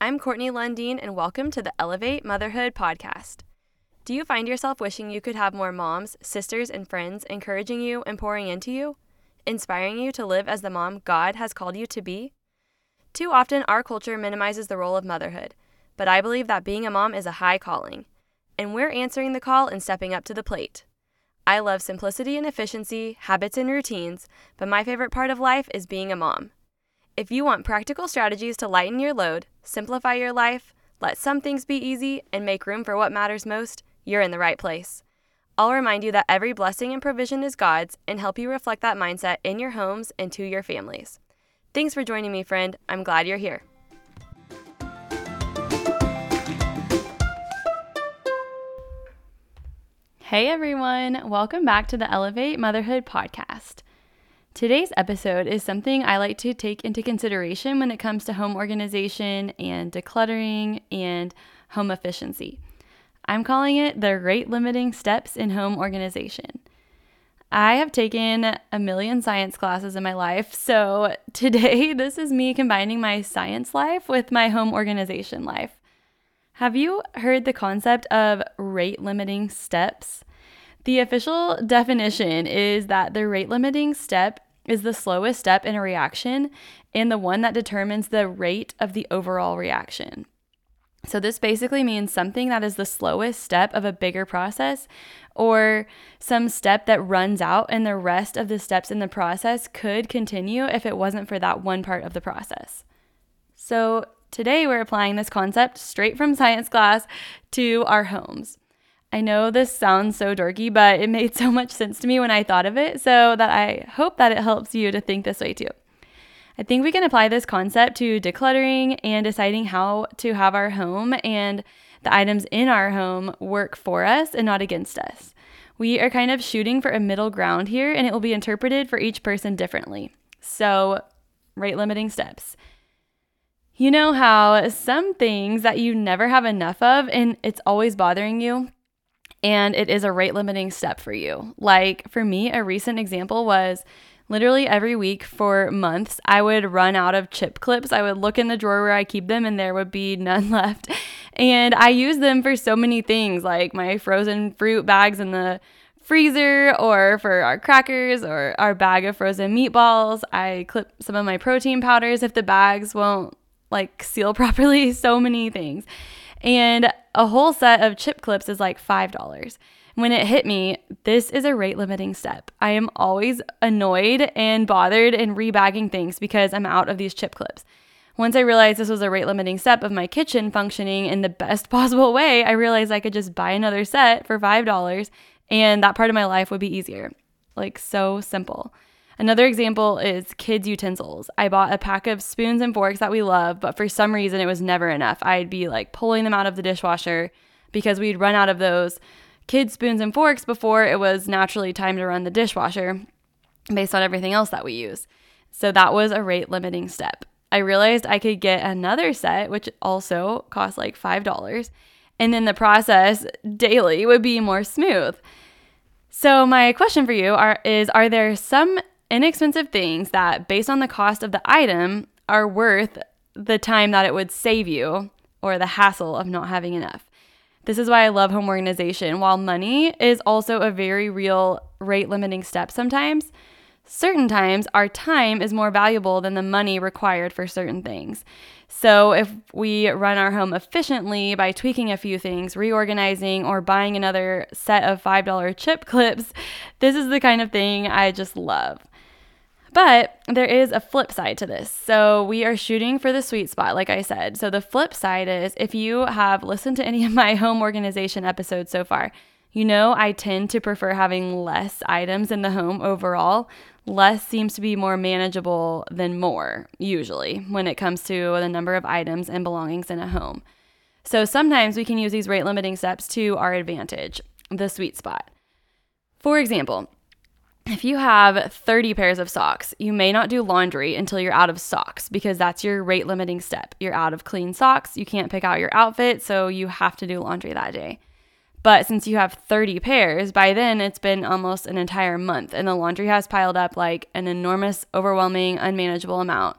I'm Courtney Lundeen, and welcome to the Elevate Motherhood podcast. Do you find yourself wishing you could have more moms, sisters, and friends encouraging you and pouring into you, inspiring you to live as the mom God has called you to be? Too often, our culture minimizes the role of motherhood, but I believe that being a mom is a high calling, and we're answering the call and stepping up to the plate. I love simplicity and efficiency, habits and routines, but my favorite part of life is being a mom. If you want practical strategies to lighten your load, simplify your life, let some things be easy, and make room for what matters most, you're in the right place. I'll remind you that every blessing and provision is God's and help you reflect that mindset in your homes and to your families. Thanks for joining me, friend. I'm glad you're here. Hey everyone, welcome back to the Elevate Motherhood podcast. Today's episode is something I like to take into consideration when it comes to home organization and decluttering and home efficiency. I'm calling it the rate limiting steps in home organization. I have taken a million science classes in my life, so today this is me combining my science life with my home organization life. Have you heard the concept of rate limiting steps? The official definition is that the rate limiting step is the slowest step in a reaction and the one that determines the rate of the overall reaction. So, this basically means something that is the slowest step of a bigger process or some step that runs out, and the rest of the steps in the process could continue if it wasn't for that one part of the process. So, today we're applying this concept straight from science class to our homes. I know this sounds so dorky, but it made so much sense to me when I thought of it, so that I hope that it helps you to think this way too. I think we can apply this concept to decluttering and deciding how to have our home and the items in our home work for us and not against us. We are kind of shooting for a middle ground here, and it will be interpreted for each person differently. So, rate limiting steps. You know how some things that you never have enough of and it's always bothering you? And it is a rate limiting step for you. Like for me, a recent example was literally every week for months, I would run out of chip clips. I would look in the drawer where I keep them and there would be none left. And I use them for so many things, like my frozen fruit bags in the freezer or for our crackers or our bag of frozen meatballs. I clip some of my protein powders if the bags won't like seal properly, so many things. And a whole set of chip clips is like $5. When it hit me, this is a rate limiting step. I am always annoyed and bothered and rebagging things because I'm out of these chip clips. Once I realized this was a rate limiting step of my kitchen functioning in the best possible way, I realized I could just buy another set for $5 and that part of my life would be easier. Like, so simple. Another example is kids' utensils. I bought a pack of spoons and forks that we love, but for some reason it was never enough. I'd be like pulling them out of the dishwasher because we'd run out of those kids' spoons and forks before it was naturally time to run the dishwasher based on everything else that we use. So that was a rate limiting step. I realized I could get another set, which also cost like $5, and then the process daily would be more smooth. So my question for you are is are there some inexpensive things that, based on the cost of the item, are worth the time that it would save you or the hassle of not having enough. This is why I love home organization. While money is also a very real rate limiting step sometimes, certain times our time is more valuable than the money required for certain things. So, if we run our home efficiently by tweaking a few things, reorganizing, or buying another set of $5 chip clips, this is the kind of thing I just love. But there is a flip side to this. So we are shooting for the sweet spot, like I said. So the flip side is if you have listened to any of my home organization episodes so far, you know I tend to prefer having less items in the home overall. Less seems to be more manageable than more, usually, when it comes to the number of items and belongings in a home. So sometimes we can use these rate limiting steps to our advantage, the sweet spot. For example, if you have 30 pairs of socks, you may not do laundry until you're out of socks because that's your rate limiting step. You're out of clean socks, you can't pick out your outfit, so you have to do laundry that day. But since you have 30 pairs, by then it's been almost an entire month and the laundry has piled up like an enormous, overwhelming, unmanageable amount.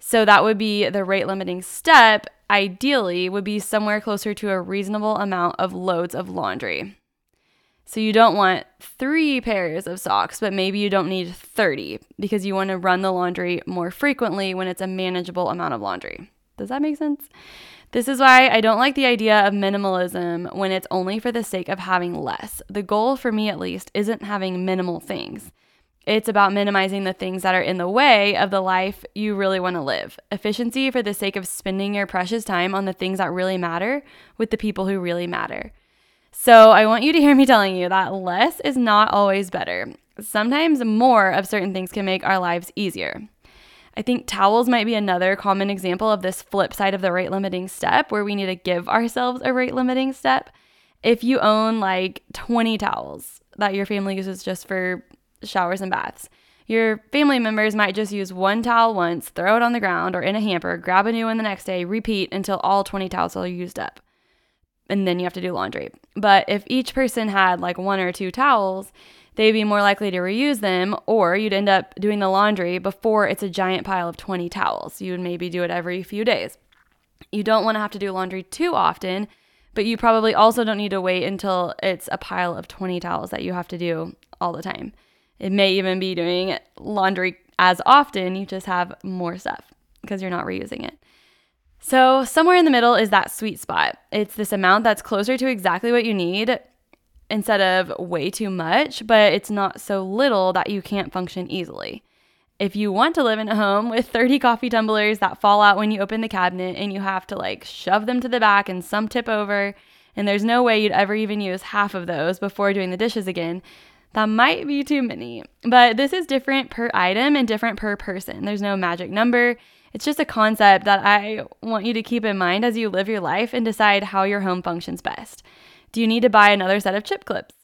So that would be the rate limiting step, ideally, would be somewhere closer to a reasonable amount of loads of laundry. So you don't want three pairs of socks, but maybe you don't need 30 because you want to run the laundry more frequently when it's a manageable amount of laundry. Does that make sense? This is why I don't like the idea of minimalism when it's only for the sake of having less. The goal, for me at least, isn't having minimal things. It's about minimizing the things that are in the way of the life you really want to live. Efficiency for the sake of spending your precious time on the things that really matter with the people who really matter. So I want you to hear me telling you that less is not always better. Sometimes more of certain things can make our lives easier. I think towels might be another common example of this flip side of the rate limiting step where we need to give ourselves a rate limiting step. If you own like 20 towels that your family uses just for showers and baths, your family members might just use one towel once, throw it on the ground or in a hamper, grab a new one the next day, repeat until all 20 towels are used up and then you have to do laundry. But if each person had like one or two towels, they'd be more likely to reuse them, or you'd end up doing the laundry before it's a giant pile of 20 towels. You would maybe do it every few days. You don't want to have to do laundry too often, but you probably also don't need to wait until it's a pile of 20 towels that you have to do all the time. It may even be doing laundry as often, you just have more stuff because you're not reusing it. So, somewhere in the middle is that sweet spot. It's this amount that's closer to exactly what you need instead of way too much, but it's not so little that you can't function easily. If you want to live in a home with 30 coffee tumblers that fall out when you open the cabinet and you have to like shove them to the back and some tip over, and there's no way you'd ever even use half of those before doing the dishes again, that might be too many. But this is different per item and different per person. There's no magic number. It's just a concept that I want you to keep in mind as you live your life and decide how your home functions best. Do you need to buy another set of chip clips?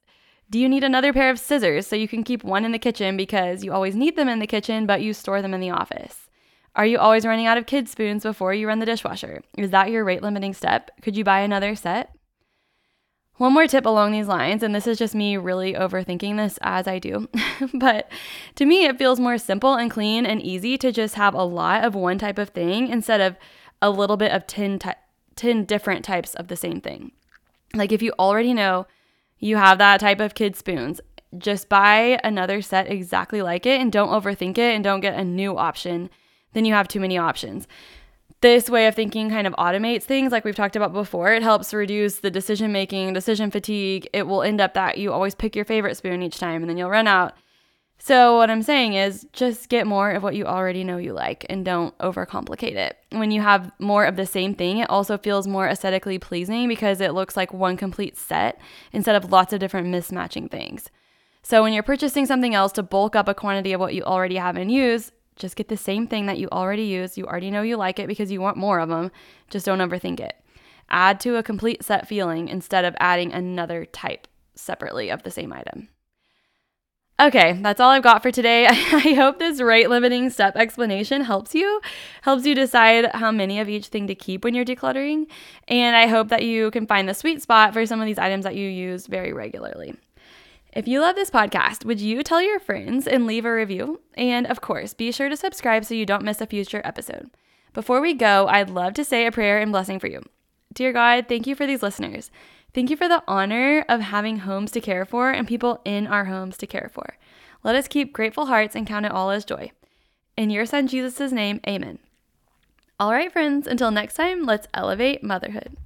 Do you need another pair of scissors so you can keep one in the kitchen because you always need them in the kitchen but you store them in the office? Are you always running out of kid spoons before you run the dishwasher? Is that your rate limiting step? Could you buy another set? One more tip along these lines, and this is just me really overthinking this as I do, but to me, it feels more simple and clean and easy to just have a lot of one type of thing instead of a little bit of 10, ty- 10 different types of the same thing. Like if you already know you have that type of kid spoons, just buy another set exactly like it and don't overthink it and don't get a new option. Then you have too many options this way of thinking kind of automates things like we've talked about before. It helps reduce the decision making, decision fatigue. It will end up that you always pick your favorite spoon each time and then you'll run out. So, what I'm saying is just get more of what you already know you like and don't overcomplicate it. When you have more of the same thing, it also feels more aesthetically pleasing because it looks like one complete set instead of lots of different mismatching things. So, when you're purchasing something else to bulk up a quantity of what you already have in use, just get the same thing that you already use. You already know you like it because you want more of them. Just don't overthink it. Add to a complete set feeling instead of adding another type separately of the same item. Okay, that's all I've got for today. I hope this rate limiting step explanation helps you, helps you decide how many of each thing to keep when you're decluttering. And I hope that you can find the sweet spot for some of these items that you use very regularly. If you love this podcast, would you tell your friends and leave a review? And of course, be sure to subscribe so you don't miss a future episode. Before we go, I'd love to say a prayer and blessing for you. Dear God, thank you for these listeners. Thank you for the honor of having homes to care for and people in our homes to care for. Let us keep grateful hearts and count it all as joy. In your son Jesus' name, amen. All right, friends, until next time, let's elevate motherhood.